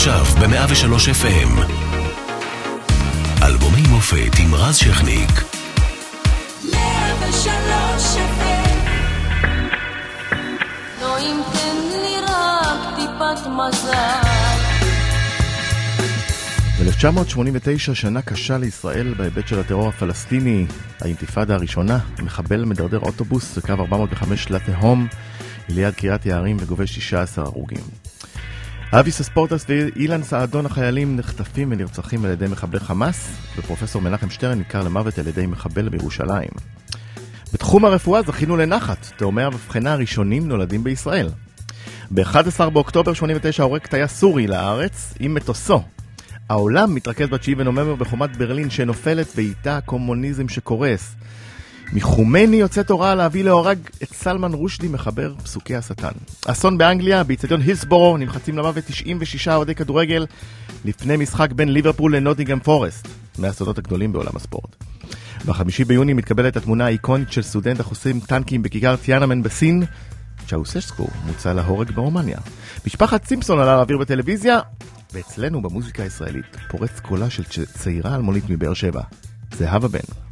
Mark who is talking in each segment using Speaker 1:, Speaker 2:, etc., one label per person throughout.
Speaker 1: עכשיו ב-103 FM. אלבומי מופת עם רז שכניק.
Speaker 2: 103 FM. לא אם תן לי רק טיפת מזל.
Speaker 3: ב-1989 שנה קשה לישראל בהיבט של הטרור הפלסטיני, האינתיפאדה הראשונה, מחבל מדרדר אוטובוס בקו 405 לתהום ליד קריית יערים וגובה 16 הרוגים. אביס אספורטס ואילן סעדון החיילים נחטפים ונרצחים על ידי מחבלי חמאס, ופרופסור מנחם שטרן נדקר למוות על ידי מחבל בירושלים. בתחום הרפואה זכינו לנחת, תאומי המבחנה הראשונים נולדים בישראל. ב-11 באוקטובר 89 עורק טייס סורי לארץ עם מטוסו. העולם מתרכז ב-9 בנובמבר בחומת ברלין שנופלת ואיתה הקומוניזם שקורס. מחומני יוצאת הוראה להביא להורג את סלמן רושדי מחבר פסוקי השטן. אסון באנגליה, באיצטדיון היסבורו, נמחצים למוות 96 אוהדי כדורגל לפני משחק בין ליברפול לנוטינגהם פורסט, מהסודות הגדולים בעולם הספורט. בחמישי ביוני מתקבלת התמונה האיקונית של סטודנט החוסם טנקים בכיכר טיאנמן בסין. צ'אוססקו מוצא להורג ברומניה. משפחת סימפסון עלה לאוויר בטלוויזיה, ואצלנו במוזיקה הישראלית פורץ קולה של צעירה אלמונית מבאר שבע, זהבה בן.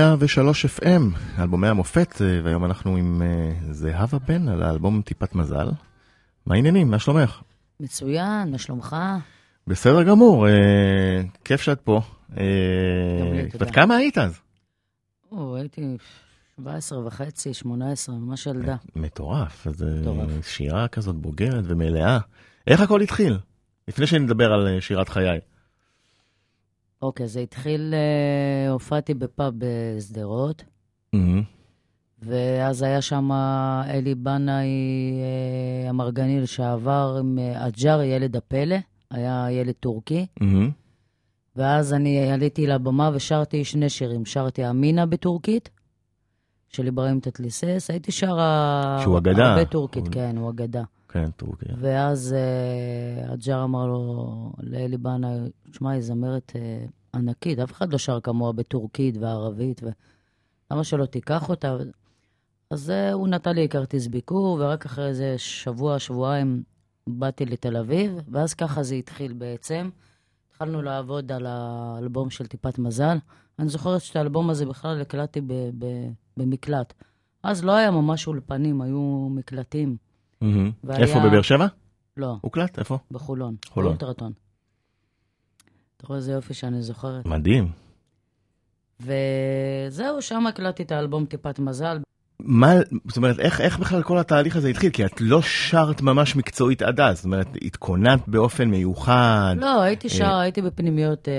Speaker 3: 103 FM, אלבומי המופת, אה, והיום אנחנו עם אה, זהבה בן על האלבום טיפת מזל. מה העניינים? מה שלומך?
Speaker 4: מצוין, מה שלומך?
Speaker 3: בסדר גמור, אה, כיף שאת פה. אה. בת כמה היית אז?
Speaker 4: או, הייתי 17 וחצי, 18, ממש ילדה.
Speaker 3: מטורף, אז. שירה כזאת בוגרת ומלאה. איך הכל התחיל? לפני שנדבר על אה, שירת חיי.
Speaker 4: אוקיי, זה התחיל, אה, הופעתי בפאב בשדרות. ואז היה שם אלי בנאי, אה, המרגני לשעבר, עם אה, אג'אר, ילד הפלא, היה ילד טורקי,
Speaker 3: מהמם.
Speaker 4: ואז אני עליתי לבמה ושרתי שני שירים. שרתי אמינה בטורקית, של אברהים תתליסס, הייתי שרה...
Speaker 3: שהוא אגדה.
Speaker 4: הרבה טורקית,
Speaker 3: הוא-
Speaker 4: כן, הוא אגדה.
Speaker 3: כן, טורקיה.
Speaker 4: ואז אה, הג'אר אמר לו, לאלי בנאי, שמע, היא זמרת אה, ענקית, אף אחד לא שר כמוה בטורקית וערבית, ולמה שלא תיקח אותה? אז אה, הוא נתן לי כרטיס ביקור, ורק אחרי איזה שבוע, שבועיים, באתי לתל אביב, ואז ככה זה התחיל בעצם. התחלנו לעבוד על האלבום של טיפת מזל. אני זוכרת שאת האלבום הזה בכלל הקלטתי במקלט. אז לא היה ממש אולפנים, היו מקלטים. והיה-
Speaker 3: איפה, בבאר שבע?
Speaker 4: לא,
Speaker 3: הוקלט? איפה?
Speaker 4: בחולון.
Speaker 3: חולון.
Speaker 4: באולטרטון. אתה רואה איזה יופי שאני זוכרת.
Speaker 3: מדהים.
Speaker 4: וזהו, שם הקלטתי את האלבום טיפת מזל.
Speaker 3: מה, זאת אומרת, איך, איך בכלל כל התהליך הזה התחיל? כי את לא שרת ממש מקצועית עד אז, זאת אומרת, התכוננת באופן מיוחד.
Speaker 4: לא, הייתי
Speaker 3: אה,
Speaker 4: שר, הייתי בפנימיות אה,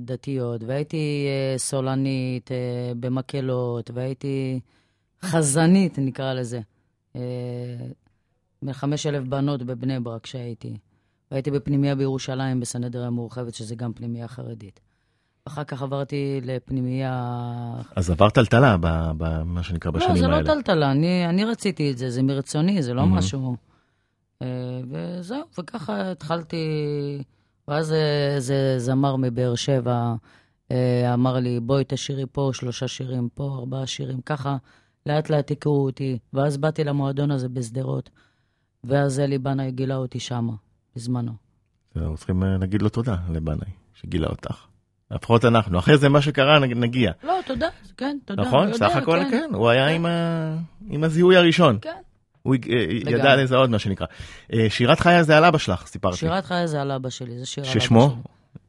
Speaker 4: דתיות, והייתי אה, סולנית אה, במקהלות, והייתי חזנית, נקרא לזה. אה, מחמש אלף בנות בבני ברק שהייתי. והייתי בפנימייה בירושלים, בסנהדריה המורחבת, שזה גם פנימייה חרדית. אחר כך עברתי לפנימייה...
Speaker 3: אז עברת טלטלה במה שנקרא
Speaker 4: לא,
Speaker 3: בשנים
Speaker 4: זה
Speaker 3: האלה.
Speaker 4: לא טלטלה, אני, אני רציתי את זה, זה מרצוני, זה לא
Speaker 3: מהמם.
Speaker 4: משהו... אה, וזהו, וככה התחלתי, ואז איזה זמר מבאר שבע אה, אמר לי, בואי תשאירי פה שלושה שירים, פה ארבעה שירים, ככה לאט לאט הכרו אותי, ואז באתי למועדון הזה בשדרות, ואז אלי בנאי גילה אותי שמה, בזמנו.
Speaker 3: אנחנו צריכים אה, להגיד לו תודה לבנאי, שגילה אותך. לפחות אנחנו. אחרי זה מה שקרה נג- נגיע.
Speaker 4: לא, תודה, כן, תודה.
Speaker 3: נכון? סך הכל
Speaker 4: כן,
Speaker 3: כן, הוא היה
Speaker 4: כן.
Speaker 3: עם ה- עם הזיהוי הראשון.
Speaker 4: כן.
Speaker 3: הוא הג- אה, ידע. לזהות מה שנקרא. אה, שירת חיה זה על אבא שלך, סיפרתי.
Speaker 4: שירת חיי זה על אבא שלי, זה שיר על אבא שלי.
Speaker 3: ששמו?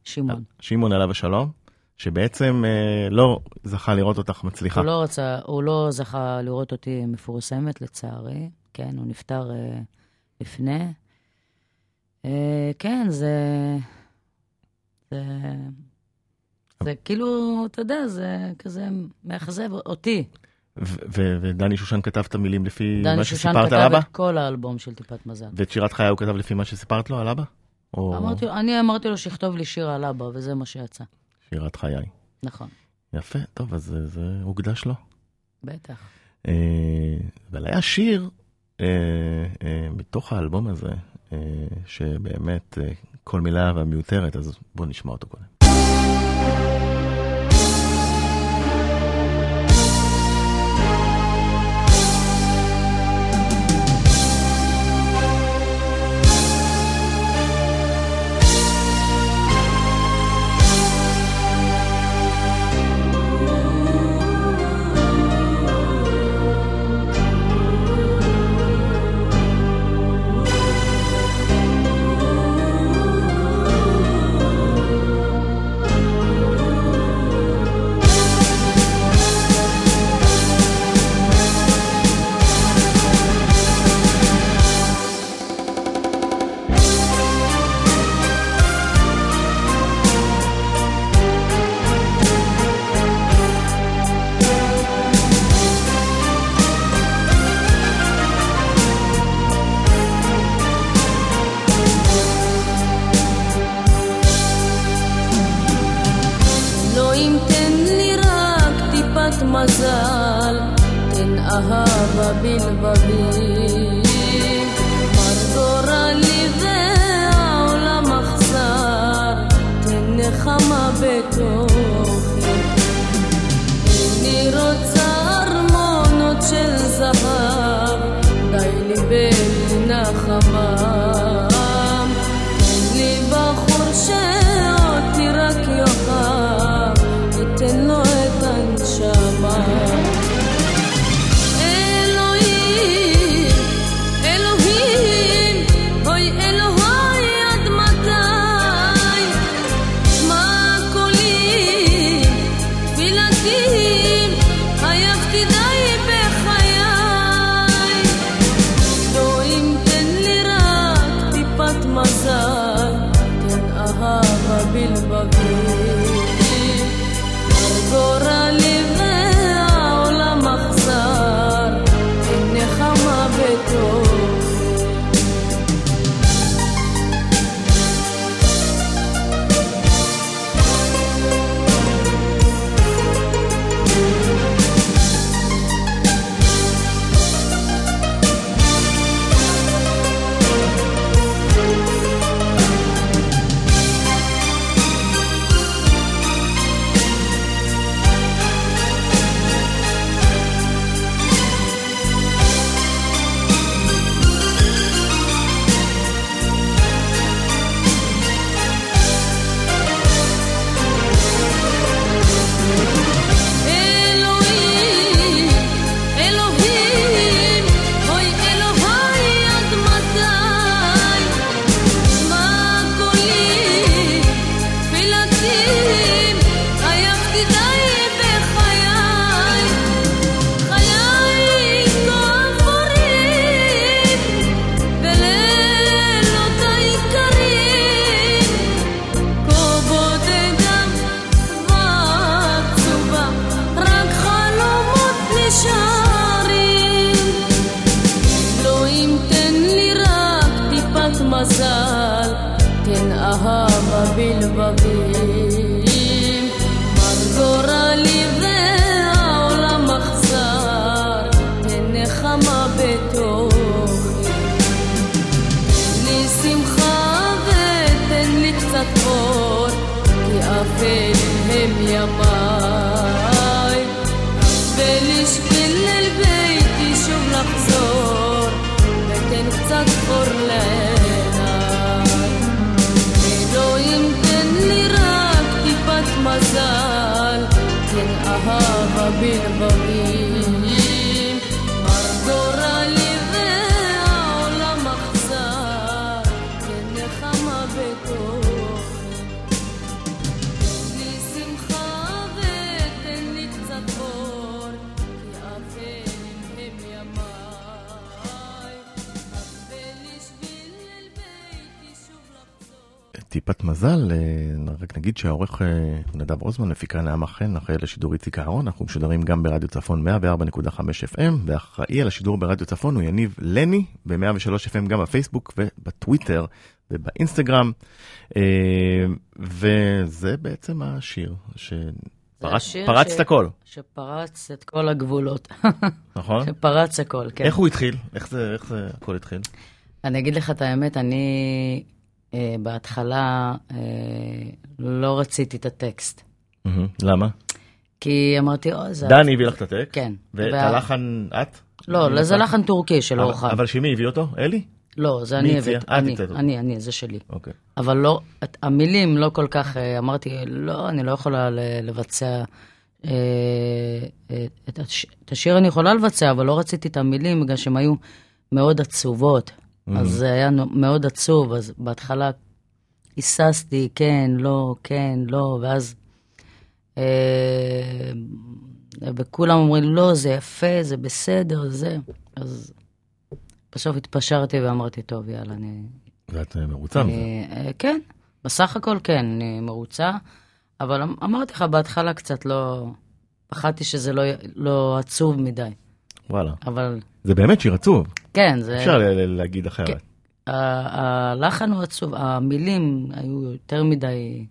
Speaker 4: שמעון.
Speaker 3: שמעון עליו השלום, שבעצם אה, לא זכה לראות אותך מצליחה.
Speaker 4: הוא לא רצה, הוא לא זכה לראות אותי מפורסמת, לצערי. כן, הוא נפטר אה, לפני. אה, כן, זה... זה... זה כאילו, אתה יודע, זה כזה מאכזב אותי.
Speaker 3: ודני שושן כתב את המילים לפי
Speaker 4: דני
Speaker 3: מה
Speaker 4: שושן
Speaker 3: שסיפרת על
Speaker 4: כתב
Speaker 3: אבא?
Speaker 4: את כל האלבום של טיפת מזל.
Speaker 3: ואת שירת חיה הוא כתב לפי מה שסיפרת לו על אבא? או
Speaker 4: אמרתי, אני אמרתי לו שיכתוב לי שיר על אבא, וזה מה שיצא.
Speaker 3: שירת חיי?
Speaker 4: נכון,
Speaker 3: יפה, טוב, אז זה- זה הוקדש לו.
Speaker 4: בטח.
Speaker 3: אה, אבל היה שיר מתוך האלבום הזה, אה, שבאמת אה, כל מילה והמיותרת, אז בואו נשמע אותו קודם.
Speaker 2: טיפת מזל,
Speaker 3: אה, רק נגיד שהעורך אה, נדב רוזמן, מפיקה נעמה חן, אחראי על השידור איציק אהרון, אנחנו משודרים גם ברדיו צפון 104.5 FM, ואחראי על השידור ברדיו צפון הוא יניב לני, ב-103 FM גם בפייסבוק ובטוויטר ובאינסטגרם, אה, וזה בעצם השיר
Speaker 4: ש-
Speaker 3: את הכל,
Speaker 4: שפרץ את כל הגבולות.
Speaker 3: נכון?
Speaker 4: שפרץ הכל, כן.
Speaker 3: איך הוא התחיל? איך זה, איך זה הכל התחיל?
Speaker 4: אני אגיד לך את האמת, אני בהתחלה אה, לא רציתי את הטקסט.
Speaker 3: למה?
Speaker 4: כי אמרתי, אוי, זה...
Speaker 3: דני הביא לך את הטקסט?
Speaker 4: כן.
Speaker 3: ואת הלחן את?
Speaker 4: לא, זה לחן טורקי של אורחן.
Speaker 3: אבל שמי הביא אותו? אלי?
Speaker 4: לא, זה אני? הבאתי.
Speaker 3: את
Speaker 4: אני. אני, אני, זה שלי.
Speaker 3: אוקיי.
Speaker 4: אבל לא, המילים לא כל כך, אה, אמרתי, לא, אני לא יכולה ל- לבצע, אה, אה, את השיר אני יכולה לבצע, אבל לא רציתי את המילים, בגלל שהן היו מאוד עצובות. אז זה היה מאוד עצוב, אז בהתחלה היססתי, כן, לא, כן, לא, ואז... אה, וכולם אומרים, לא, זה יפה, זה בסדר, זה... אז בסוף התפשרתי ואמרתי, טוב, יאללה, אני
Speaker 3: ואת אה, מרוצה מזה.
Speaker 4: אני, אה, כן, בסך הכל כן, אני מרוצה, אבל אמ- אמרתי לך בהתחלה קצת לא... פחדתי שזה לא, לא עצוב מדי,
Speaker 3: וואלה.
Speaker 4: אבל
Speaker 3: זה באמת שיר עצוב,
Speaker 4: כן, זה...
Speaker 3: אפשר להגיד אחרת.
Speaker 4: כן. הלחן הוא עצוב, המילים היו יותר מדי...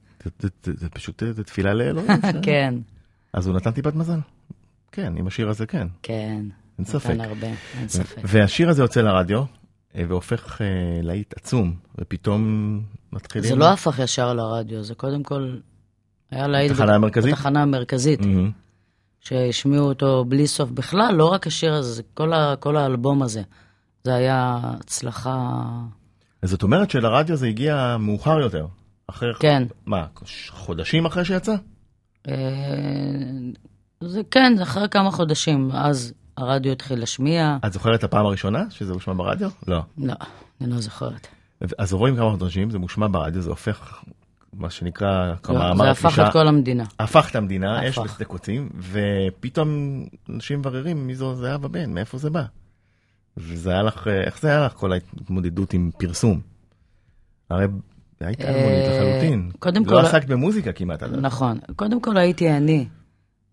Speaker 3: זה- פשוט תפילה לאלוהים.
Speaker 4: כן,
Speaker 3: אז הוא נתן טיפת מזל. כן, עם השיר הזה כן,
Speaker 4: כן.
Speaker 3: אין ספק.
Speaker 4: נתן הרבה, אין ספק.
Speaker 3: והשיר הזה יוצא לרדיו, אה, והופך אה, להיט עצום, ופתאום מתחילים...
Speaker 4: זה לא הפך ישר לרדיו, זה קודם כל היה להיט...
Speaker 3: בתחנה המרכזית?
Speaker 4: בתחנה המרכזית. שהשמיעו אותו בלי סוף. בכלל, לא רק השיר הזה, זה כל, ה, כל האלבום הזה. זה היה הצלחה...
Speaker 3: אז זאת אומרת שלרדיו זה הגיע מאוחר יותר. אחרי...
Speaker 4: כן.
Speaker 3: מה, ש- חודשים אחרי שיצא?
Speaker 4: אה, זה כן, זה אחרי כמה חודשים. אז הרדיו התחיל להשמיע.
Speaker 3: את זוכרת את הפעם הראשונה שזה הושמע ברדיו? לא.
Speaker 4: לא, אני לא זוכרת.
Speaker 3: אז עוברים כמה חודשים, זה מושמע ברדיו, זה הופך, מה שנקרא, כמאמר
Speaker 4: זה הפך את כל המדינה.
Speaker 3: הפך את המדינה, אש
Speaker 4: הפך.
Speaker 3: בשדה קוצים, ופתאום אנשים מבררים מי זו זהבה בן, מאיפה זה בא. וזה היה לך, איך זה היה לך כל ההתמודדות עם פרסום? הרי היית
Speaker 4: אה,
Speaker 3: אלמונית לחלוטין.
Speaker 4: קודם
Speaker 3: לא
Speaker 4: כל-
Speaker 3: עסקת במוזיקה כמעט.
Speaker 4: נכון. קודם כל הייתי אני.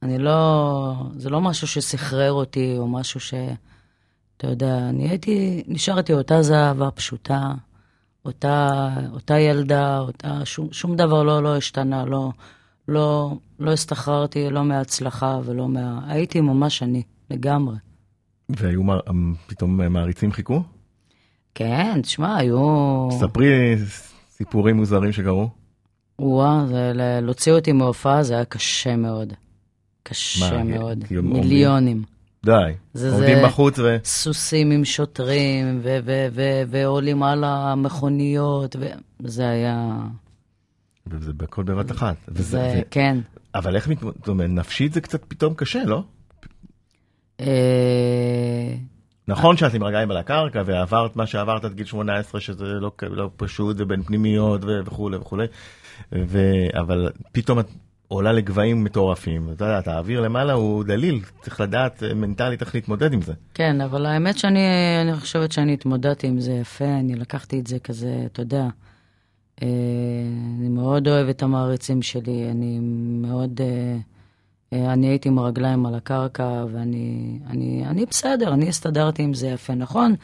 Speaker 4: אני לא... זה לא משהו שסחרר אותי, או משהו ש... אתה יודע, אני הייתי... נשארתי אותה זהבה פשוטה, אותה, אותה ילדה, אותה... שום, שום דבר לא, לא השתנה, לא, לא, לא הסתחררתי, לא מההצלחה ולא מה... הייתי ממש אני, לגמרי.
Speaker 3: והיו מר- פתאום מעריצים חיכו?
Speaker 4: כן, תשמע, היו...
Speaker 3: ספרי סיפורים מוזרים שקרו.
Speaker 4: וואה, זה... ל- להוציא אותי מהופעה זה היה קשה מאוד. קשה
Speaker 3: מה,
Speaker 4: מאוד.
Speaker 3: כאילו?
Speaker 4: מיליונים.
Speaker 3: די.
Speaker 4: זה-
Speaker 3: עומדים
Speaker 4: זה-
Speaker 3: בחוץ ו...
Speaker 4: סוסים עם שוטרים, ועולים על המכוניות, וזה היה...
Speaker 3: וזה בכל בבת אחת. וזה,
Speaker 4: זה,
Speaker 3: ו...
Speaker 4: כן.
Speaker 3: אבל איך מתמודד, זאת אומרת, נפשית זה קצת פתאום קשה, לא?
Speaker 4: אה,
Speaker 3: נכון שאת עם רגליים על הקרקע ועברת מה שעברת עד גיל 18 שזה לא, לא פשוט ובין פנימיות וכולי וכולי. אבל פתאום את עולה לגבהים מטורפים, אתה יודע, האוויר למעלה הוא דליל, צריך לדעת אה, מנטלית איך להתמודד עם זה.
Speaker 4: כן, אבל האמת שאני אני חושבת שאני התמודדתי עם זה יפה, אני לקחתי את זה כזה, אתה יודע. אה, אני מאוד אוהב את המעריצים שלי, אני מאוד... אה, אני הייתי עם הרגליים על הקרקע, ואני אני, אני בסדר, אני הסתדרתי עם זה יפה. נכון,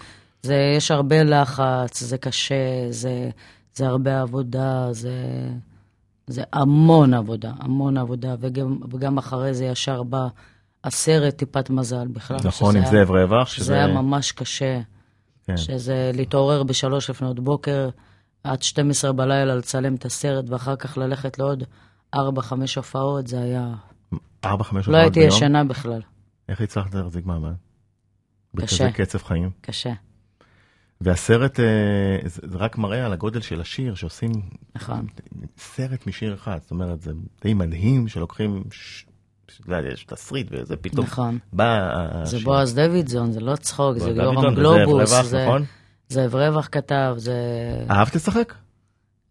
Speaker 4: זה, יש הרבה לחץ, זה קשה, זה, זה הרבה עבודה, זה, זה המון עבודה, המון עבודה, וגם, וגם אחרי זה ישר בא הסרט טיפת מזל בכלל.
Speaker 3: נכון, עם זאב רווח.
Speaker 4: שזה היה ממש קשה.
Speaker 3: כן.
Speaker 4: שזה להתעורר בשלוש לפנות בוקר, עד 12 בלילה לצלם את הסרט, ואחר כך ללכת לעוד 4-5 הופעות, זה היה...
Speaker 3: ארבע, חמש
Speaker 4: לא
Speaker 3: שעות
Speaker 4: הייתי
Speaker 3: ביום.
Speaker 4: ישנה בכלל.
Speaker 3: איך הצלחת להחזיק מעמד?
Speaker 4: קשה.
Speaker 3: בכזה קצב חיים.
Speaker 4: קשה,
Speaker 3: והסרט, אה, זה זה רק מראה על הגודל של השיר, שעושים
Speaker 4: נכון.
Speaker 3: סרט משיר אחד. זאת אומרת, זה די מדהים שלוקחים, ש- יש תסריט וזה פתאום
Speaker 4: נכון.
Speaker 3: בא
Speaker 4: זה
Speaker 3: השיר.
Speaker 4: בועז דוידזון, זה לא צחוק, זה יורם גלובוס,
Speaker 3: וזאב רווח,
Speaker 4: זה
Speaker 3: נכון?
Speaker 4: זאב רווח כתב, זה...
Speaker 3: אהבת לשחק?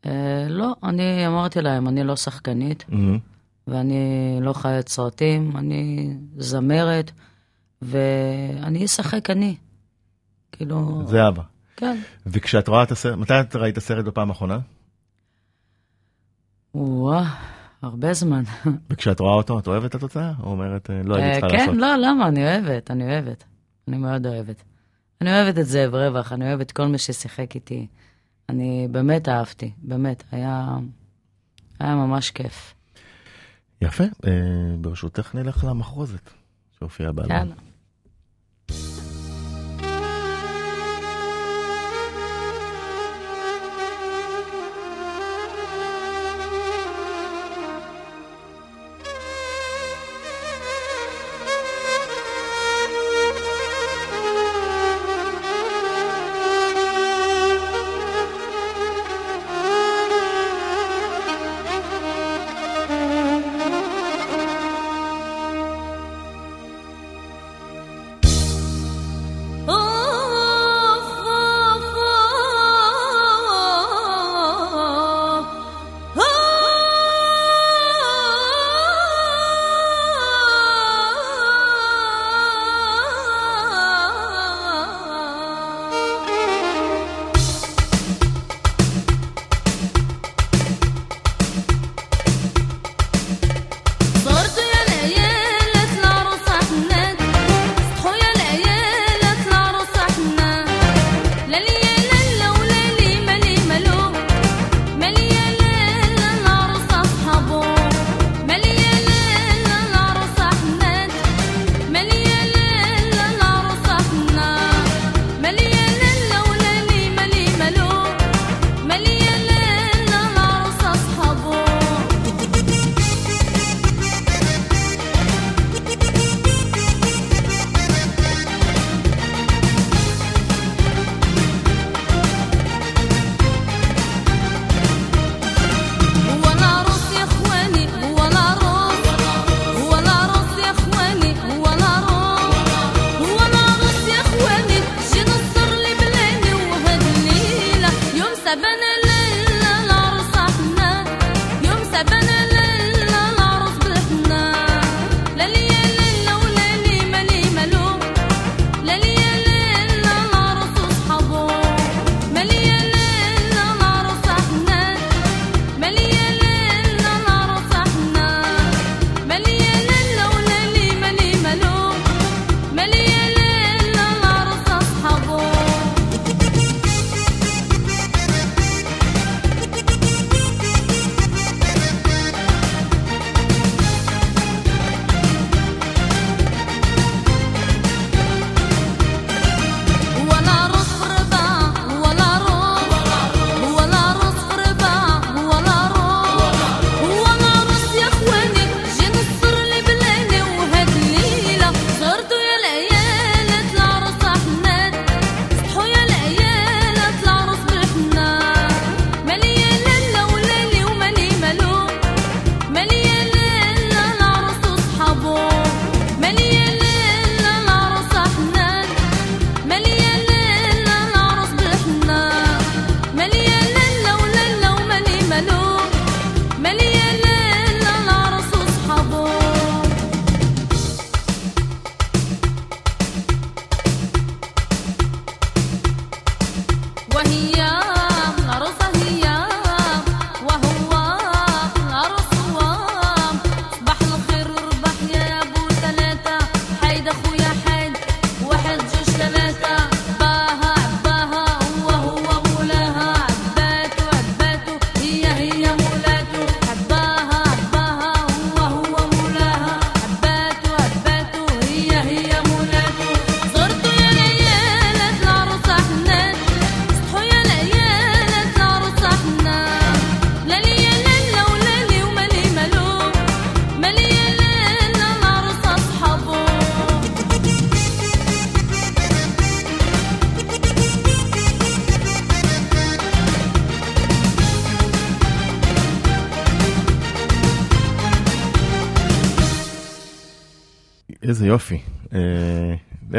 Speaker 4: אה, לא, אני אמרתי להם, אני לא שחקנית,
Speaker 3: מהמם.
Speaker 4: ואני לא חיית סרטים, אני זמרת, ואני אשחק אני. כאילו...
Speaker 3: זה אבא.
Speaker 4: כן.
Speaker 3: וכשאת רואה את הסרט, מתי את ראית הסרט בפעם האחרונה?
Speaker 4: וואה, הרבה זמן.
Speaker 3: וכשאת רואה אותו, את אוהבת את התוצאה? או אומרת, אה, לא הייתי
Speaker 4: אה,
Speaker 3: צריכה לעשות?
Speaker 4: כן, לא, למה? אני אוהבת, אני אוהבת. אני מאוד אוהבת. אני אוהבת את זאב רווח, אני אוהבת כל מי ששיחק איתי. אני באמת אהבתי, באמת, היה, היה ממש כיף.
Speaker 3: יפה, אה, ברשותך נלך למחרוזת שהופיעה באלבום.
Speaker 4: יאללה.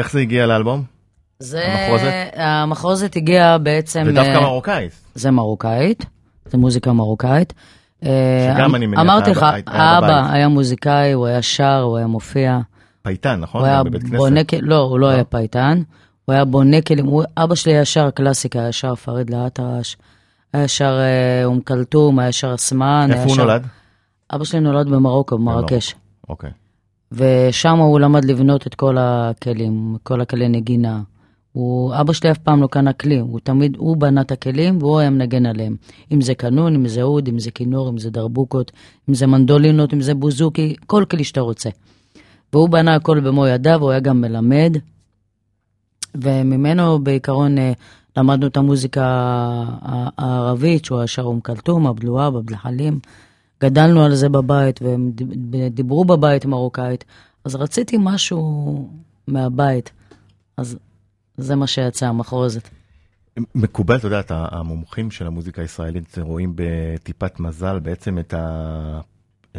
Speaker 3: איך זה הגיע לאלבום?
Speaker 4: זה...
Speaker 3: המחרוזת?
Speaker 4: המחרוזת הגיעה בעצם...
Speaker 3: זה דווקא
Speaker 4: אה,
Speaker 3: מרוקאית.
Speaker 4: זה מרוקאית, זה מוזיקה מרוקאית. אה,
Speaker 3: שגם אני מניח
Speaker 4: אמרתי לך, האבא. היה מוזיקאי, הוא היה שר, הוא היה מופיע.
Speaker 3: פייטן, נכון?
Speaker 4: הוא היה. בונה כלים, לא, הוא לא היה פייטן, הוא היה בונה כלים, אבא שלי היה שר קלאסיקה, היה שר פריד לאטרש, היה שר אה, אום כלתום, היה שר אסמאן.
Speaker 3: איפה הוא נולד?
Speaker 4: אבא שלי נולד במרוקו, במרקש.
Speaker 3: אוקיי.
Speaker 4: ושם הוא למד לבנות את כל הכלים, כל הכלי נגינה. הוא, אבא שלי אף פעם לא קנה כלי, הוא תמיד, הוא בנה את הכלים והוא היה מנגן עליהם. אם זה קנון, אם זה אוד, אם זה כינור, אם זה דרבוקות, אם זה מנדולינות, אם זה בוזוקי, כל כלי שאתה רוצה. והוא בנה הכל במו ידיו, הוא היה גם מלמד, וממנו בעיקרון אה, למדנו את המוזיקה הערבית, שהוא היה שר אום כלתום, אבדלואב, אבדל חלים. גדלנו על זה בבית, והם דיברו בבית מרוקאית, אז רציתי משהו מהבית. אז זה מה שיצא, המחרוזת.
Speaker 3: מקובל, אתה יודע, את המומחים של המוזיקה הישראלית רואים בטיפת מזל בעצם את ה...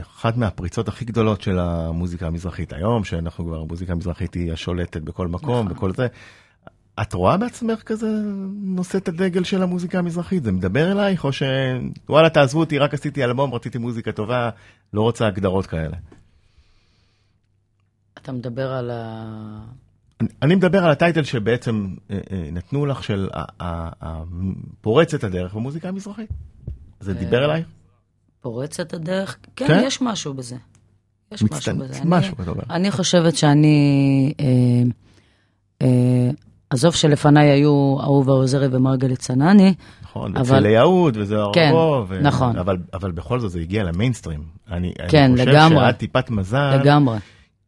Speaker 3: אחת מהפריצות הכי גדולות של המוזיקה המזרחית היום, שאנחנו כבר, המוזיקה המזרחית היא השולטת בכל מקום, בכל זה. את רואה בעצמך כזה נושא את הדגל של המוזיקה המזרחית? זה מדבר אלייך, או שוואלה, תעזבו אותי, רק עשיתי אלבום, רציתי מוזיקה טובה, לא רוצה הגדרות כאלה.
Speaker 4: אתה מדבר על ה...
Speaker 3: אני- אני מדבר על הטייטל שבעצם אה, אה, נתנו לך של פורצת הדרך במוזיקה המזרחית. זה דיבר אלייך?
Speaker 4: פורצת הדרך? כן,
Speaker 3: כן?
Speaker 4: יש משהו בזה. יש משהו
Speaker 3: מצטנ-
Speaker 4: בזה.
Speaker 3: משהו,
Speaker 4: אני,
Speaker 3: אתה אומר.
Speaker 4: אני חושבת שאני... אה, אה, עזוב שלפניי היו אהובה עוזרי ומרגלית צנני,
Speaker 3: נכון,
Speaker 4: אבל-
Speaker 3: אצל יהוד וזה
Speaker 4: כן,
Speaker 3: הרוב.
Speaker 4: נכון.
Speaker 3: אבל, אבל בכל זאת זה הגיע למיינסטרים. אני,
Speaker 4: כן,
Speaker 3: אני חושב
Speaker 4: לגמרי.
Speaker 3: שעד טיפת מזל,
Speaker 4: לגמרי.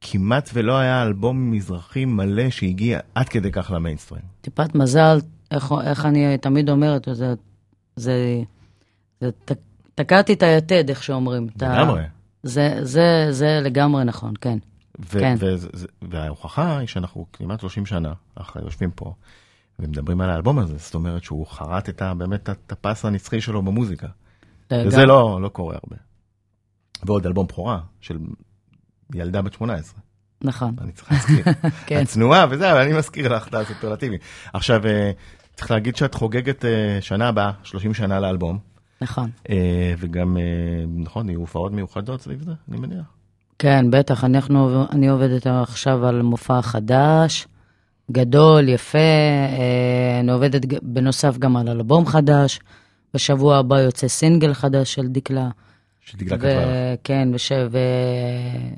Speaker 3: כמעט ולא היה אלבום מזרחי מלא שהגיע עד כדי כך למיינסטרים.
Speaker 4: טיפת מזל, איך, איך אני תמיד אומרת, זה... זה, זה ת, תקעתי את היתד, איך שאומרים.
Speaker 3: לגמרי.
Speaker 4: זה, זה, זה לגמרי נכון, כן.
Speaker 3: ו-
Speaker 4: כן.
Speaker 3: ו- וההוכחה היא שאנחנו כמעט 30 שנה אחרי יושבים פה ומדברים על האלבום הזה, זאת אומרת שהוא חרט את ה, באמת את הפס הנצחי שלו במוזיקה. וזה לא, לא קורה הרבה. ועוד אלבום בכורה של ילדה בת 18.
Speaker 4: נכון,
Speaker 3: אני צריך להזכיר.
Speaker 4: כן.
Speaker 3: הצנועה וזה, אבל אני מזכיר לך את הסופרלטיבי. עכשיו, אה, צריך להגיד שאת חוגגת אה, שנה הבאה, 30 שנה לאלבום,
Speaker 4: נכון.
Speaker 3: אה, וגם, נכון, יהיו הופעות מיוחדות סביב זה, אני מניח.
Speaker 4: כן, בטח, אנחנו, אני עובדת עכשיו על מופע חדש, גדול, יפה, אה, אני עובדת בנוסף גם על אלבום חדש, בשבוע הבא יוצא סינגל חדש של דקלה.
Speaker 3: שדגלה כתבה לך.
Speaker 4: כן, וש...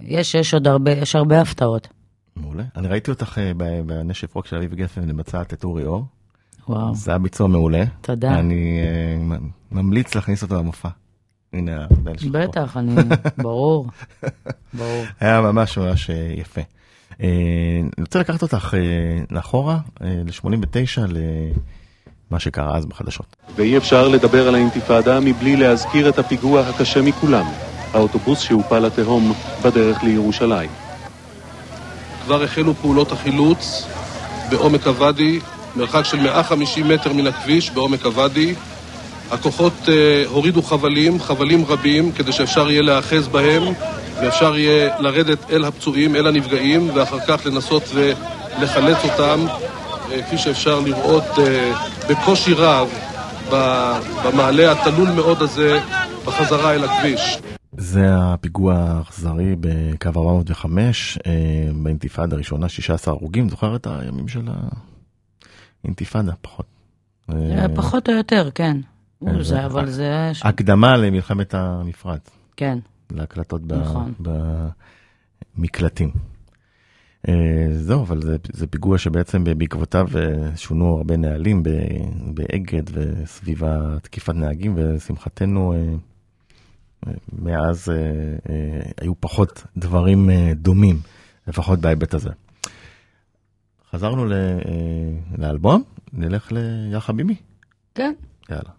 Speaker 4: ויש יש עוד הרבה, יש הרבה הפתעות.
Speaker 3: מעולה. אני ראיתי אותך אה, בנשף רוק של אביב גפן לבצעת את אורי אור.
Speaker 4: וואו,
Speaker 3: זה היה ביצוע מעולה.
Speaker 4: תודה.
Speaker 3: אני אה, ממליץ להכניס אותו למופע. הנה הבן שלך פה.
Speaker 4: בטח, אני, ברור, ברור.
Speaker 3: היה ממש ממש אה, יפה. אה, אני רוצה לקחת אותך אה, לאחורה, ל-89, למה שקרה אז בחדשות.
Speaker 5: ואי אפשר לדבר על האינתיפאדה מבלי להזכיר את הפיגוע הקשה מכולם, האוטובוס שהופל לתהום בדרך לירושלים.
Speaker 6: כבר החלו פעולות החילוץ בעומק הוואדי, מרחק של 150 מטר מן הכביש בעומק הוואדי. הכוחות אה, הורידו חבלים, חבלים רבים, כדי שאפשר יהיה להיאחז בהם ואפשר יהיה לרדת אל הפצועים, אל הנפגעים, ואחר כך לנסות ולחלץ אותם, אה, כפי שאפשר לראות אה, בקושי רב במעלה התלול מאוד הזה בחזרה אל הכביש.
Speaker 3: זה הפיגוע האכזרי בקו 405, אה, באינתיפאדה הראשונה, 16 הרוגים. זוכר את הימים של האינתיפאדה? פחות.
Speaker 4: פחות או יותר, כן. הוא
Speaker 3: זה-
Speaker 4: אבל זה
Speaker 3: הקדמה למלחמת המפרץ,
Speaker 4: כן,
Speaker 3: להקלטות ב-
Speaker 4: נכון.
Speaker 3: במקלטים. אה, זהו, אבל זה, זה פיגוע שבעצם בעקבותיו אה, שונו הרבה נהלים באגד וסביב תקיפת נהגים, ולשמחתנו אה, מאז היו פחות דברים דומים, לפחות בהיבט הזה. חזרנו ל, לאלבום, נלך ל"יא חביבי".
Speaker 4: כן.
Speaker 3: יאללה.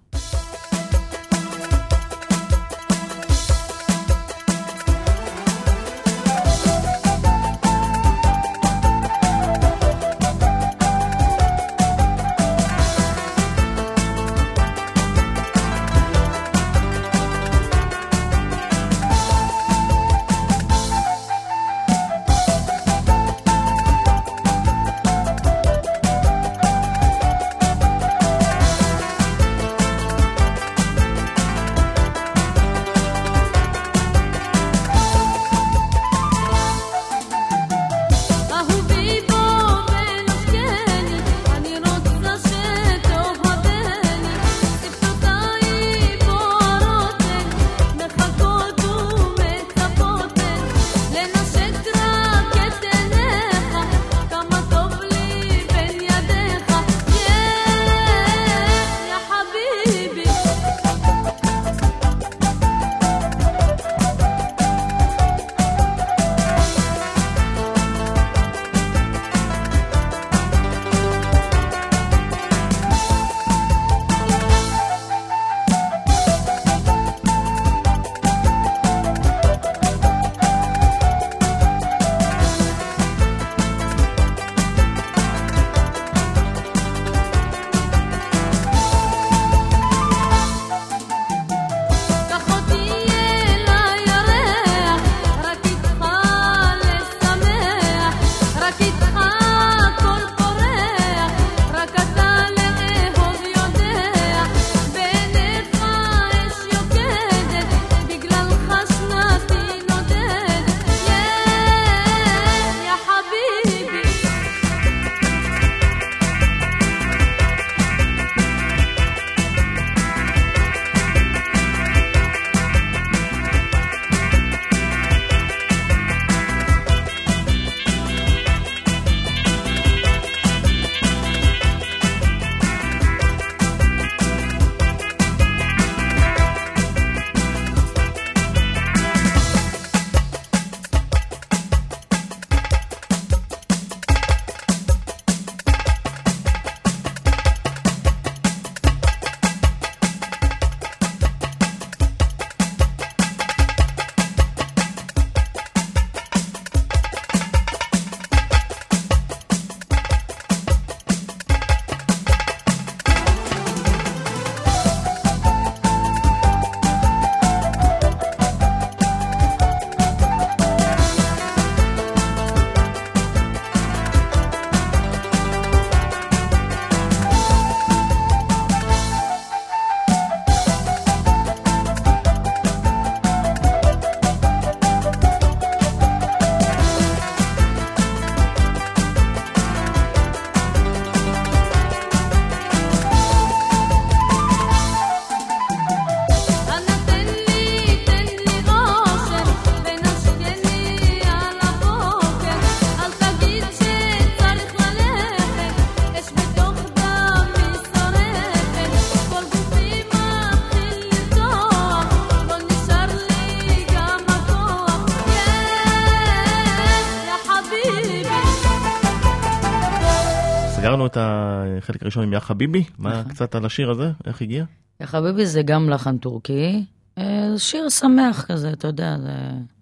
Speaker 2: שמעת חלק ראשון עם יא חביבי, מה
Speaker 4: נכון.
Speaker 2: קצת על השיר הזה? איך הגיע?
Speaker 4: יא חביבי זה גם לחן טורקי, אה, שיר שמח כזה, אתה יודע, זה...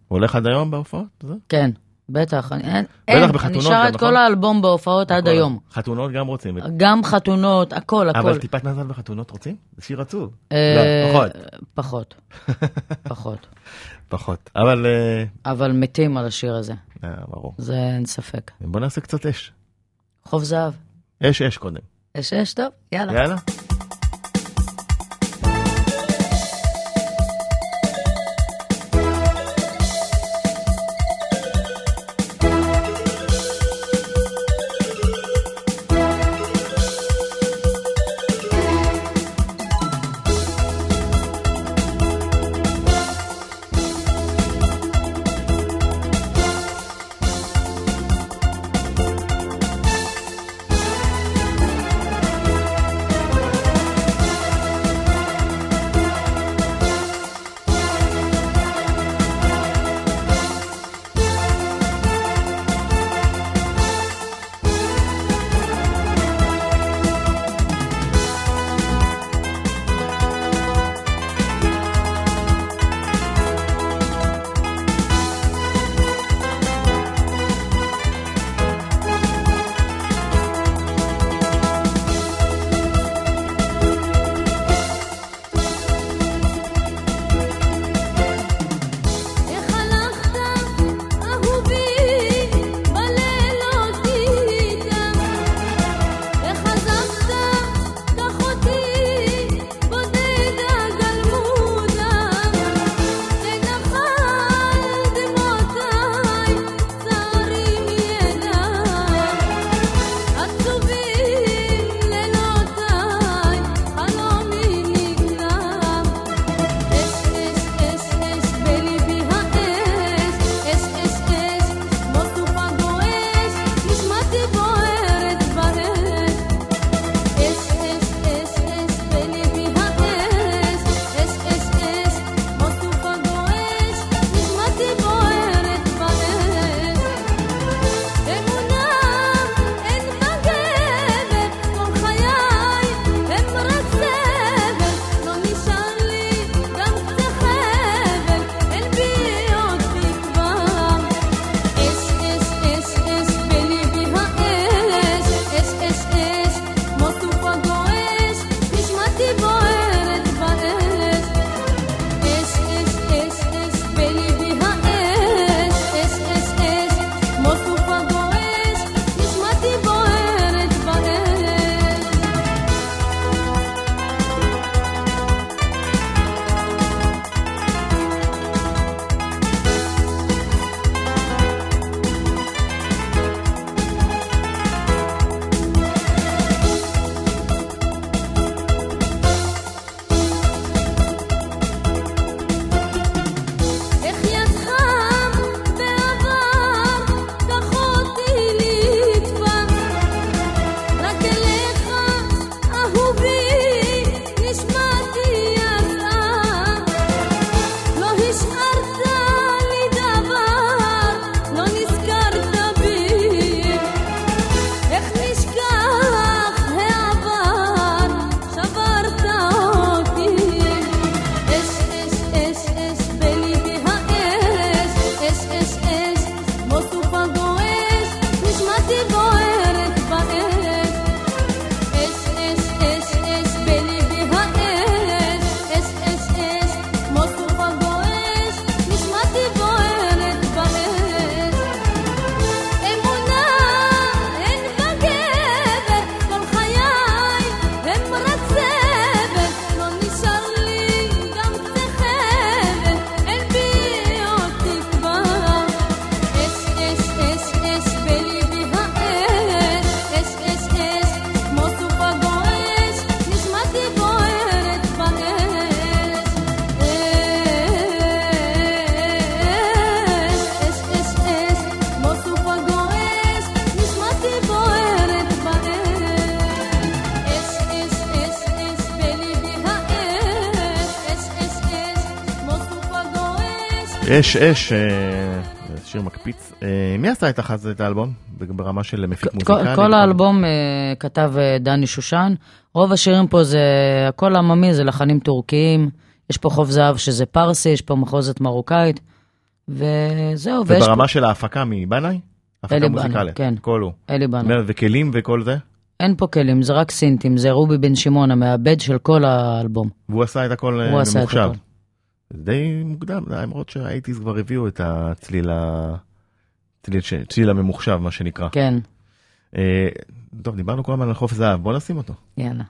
Speaker 2: הוא הולך עד היום בהופעות? זה?
Speaker 4: כן. בטח, אין, אין, בטח בחתונות
Speaker 2: נשאר
Speaker 4: את
Speaker 2: נכון?
Speaker 4: כל האלבום בהופעות עד היום.
Speaker 2: חתונות גם רוצים.
Speaker 4: גם חתונות, הכל, הכל.
Speaker 2: אבל טיפת מזל בחתונות רוצים? זה שיר עצוב.
Speaker 4: אה,
Speaker 2: לא, פחות.
Speaker 4: פחות. פחות.
Speaker 2: אבל... אה,
Speaker 4: אבל מתים על השיר הזה.
Speaker 2: ברור.
Speaker 4: זה אין ספק.
Speaker 2: בוא נעשה קצת אש.
Speaker 4: חוב זהב.
Speaker 2: אש אש קודם.
Speaker 4: אש אש, טוב, יאללה.
Speaker 2: יאללה.
Speaker 3: אש אש,
Speaker 2: זה
Speaker 3: שיר מקפיץ. אה, מי עשה את אז את האלבום? ברמה של מפיק מוזיקלי?
Speaker 2: כל האלבום אה, כתב דני שושן. רוב השירים פה זה, הכל עממי זה לחנים טורקיים. יש פה חוב זהב שזה פרסי, יש פה מחוזת מרוקאית. וזהו, ויש פה...
Speaker 3: וברמה של ההפקה מבנאי? הפקה מוזיקלית.
Speaker 2: כן.
Speaker 3: כל הוא.
Speaker 2: אלי
Speaker 3: בנאי. וכלים וכל זה?
Speaker 2: אין פה כלים, זה רק סינטים, זה רובי בן שמעון, המעבד של כל האלבום.
Speaker 3: והוא עשה את הכל ממוחשב. די מוקדם, למרות שהאייטיז כבר הביאו את הצליל ה... צליל, ש... צליל הממוחשב, מה שנקרא.
Speaker 2: כן,
Speaker 3: אה, טוב, דיברנו כל הזמן על חוף זהב, בוא נשים אותו.
Speaker 2: יאללה.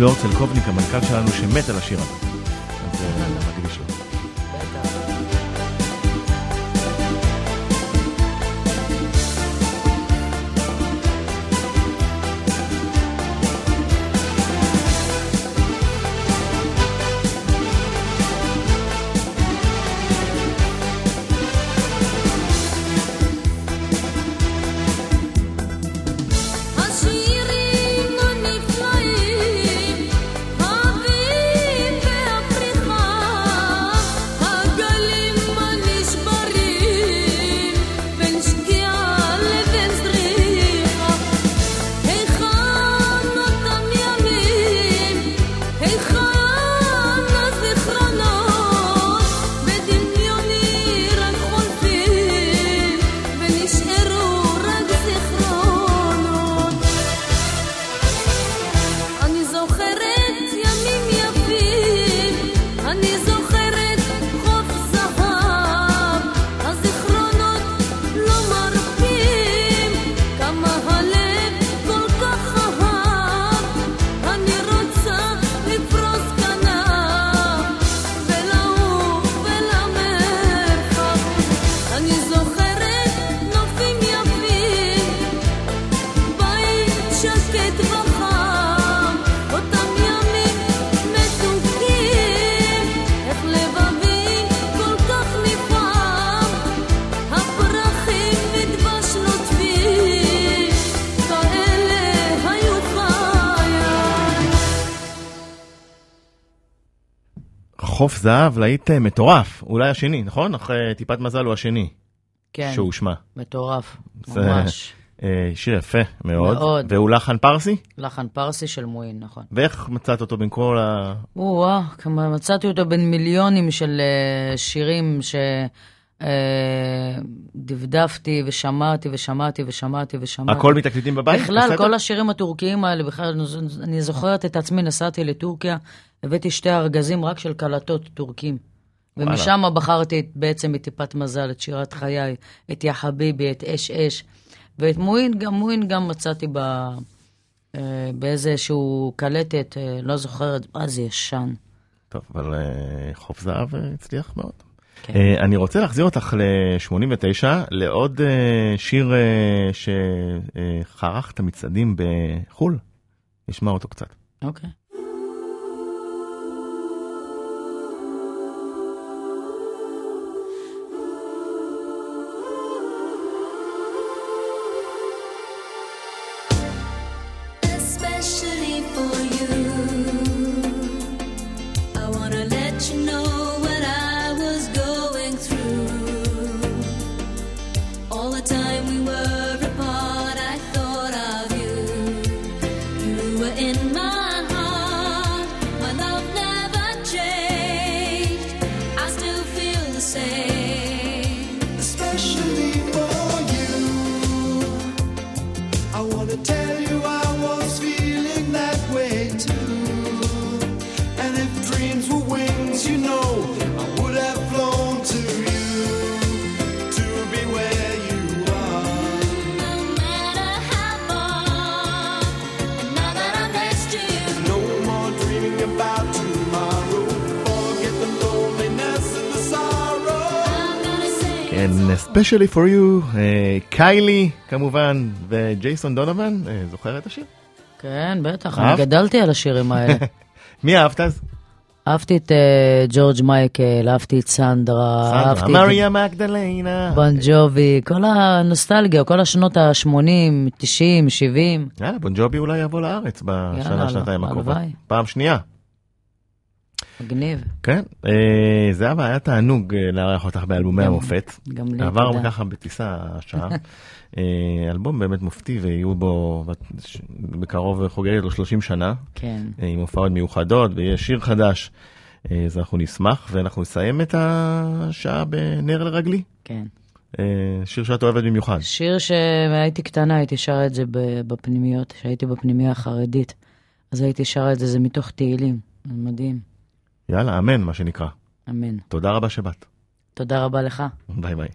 Speaker 3: לאורצל קובניק, המנכ"ל שלנו, שמת על השיר הזה. חוף זהב, להיט אה, מטורף, אולי השני, נכון? אחרי טיפת מזל הוא השני
Speaker 4: כן,
Speaker 3: שהושמע.
Speaker 4: מטורף,
Speaker 3: זה-
Speaker 4: ממש.
Speaker 3: אה, שיר יפה מאוד.
Speaker 4: מאוד.
Speaker 3: והוא לחן פרסי?
Speaker 4: לחן פרסי של מועין, נכון.
Speaker 3: ואיך מצאת אותו בין כל ה...
Speaker 4: או-אה, מצאתי אותו בין מיליונים של אה, שירים שדפדפתי ושמעתי ושמעתי ושמעתי ושמעתי.
Speaker 3: הכל מתקליטים בבית?
Speaker 4: בכלל,
Speaker 3: בסדר?
Speaker 4: כל השירים הטורקיים האלה, בכלל, אני זוכרת את עצמי, נסעתי לטורקיה, הבאתי שתי ארגזים רק של קלטות טורקים.
Speaker 3: וואלה.
Speaker 4: ומשם בחרתי בעצם את טיפת מזל, את שירת חיי, את יא חביבי, את אש אש. ואת מועין, גם מועין גם מצאתי ב... אה, באיזשהו קלטת, אה, לא זוכרת, מה זה ישן.
Speaker 3: טוב, אבל אה, חוף זהב אה, הצליח מאוד.
Speaker 4: כן.
Speaker 3: אה, אני רוצה להחזיר אותך ל-89, לעוד אה, שיר אה, שחרך את המצעדים בחו"ל. נשמע אותו קצת.
Speaker 4: אוקיי.
Speaker 7: Especially
Speaker 8: especially for you,
Speaker 3: אה, קיילי כמובן, וג'ייסון דונובן, אה, זוכר את השיר?
Speaker 4: כן, בטח,
Speaker 3: אהבת?
Speaker 4: אני גדלתי על השירים האלה.
Speaker 3: מי אהבת אז?
Speaker 4: אהבתי את אה, ג'ורג' מייקל, אהבתי את סנדרה,
Speaker 3: סנדרה,
Speaker 4: אהבתי
Speaker 3: מריה.
Speaker 4: את בון ג'ובי, כל הנוסטלגיה, כל השנות ה-80, 90, 70.
Speaker 3: יאללה, בונג'ובי אולי יבוא לארץ בשנה, שנתיים הקרובות. פעם שנייה.
Speaker 4: מגניב.
Speaker 3: כן, אה, זהבה, היה תענוג אה, לארח אותך באלבומי המופת.
Speaker 4: גם לי,
Speaker 3: עבר
Speaker 4: תודה.
Speaker 3: ככה בטיסה השעה. אה, אלבום באמת מופתי ויהיו בו, בקרוב חוגגת לו 30 שנה,
Speaker 4: כן.
Speaker 3: עם הופעות מיוחדות ויהיה שיר חדש. אז אנחנו נשמח ואנחנו נסיים את השעה בנר לרגלי.
Speaker 4: כן.
Speaker 3: שיר שאת אוהבת במיוחד.
Speaker 4: שיר שהייתי קטנה, הייתי שרה את זה בפנימיות, כשהייתי בפנימייה החרדית. אז הייתי שרה את זה, זה מתוך תהילים. זה מדהים.
Speaker 3: יאללה, אמן מה שנקרא.
Speaker 4: אמן.
Speaker 3: תודה רבה שבאת.
Speaker 4: תודה רבה לך.
Speaker 3: ביי ביי.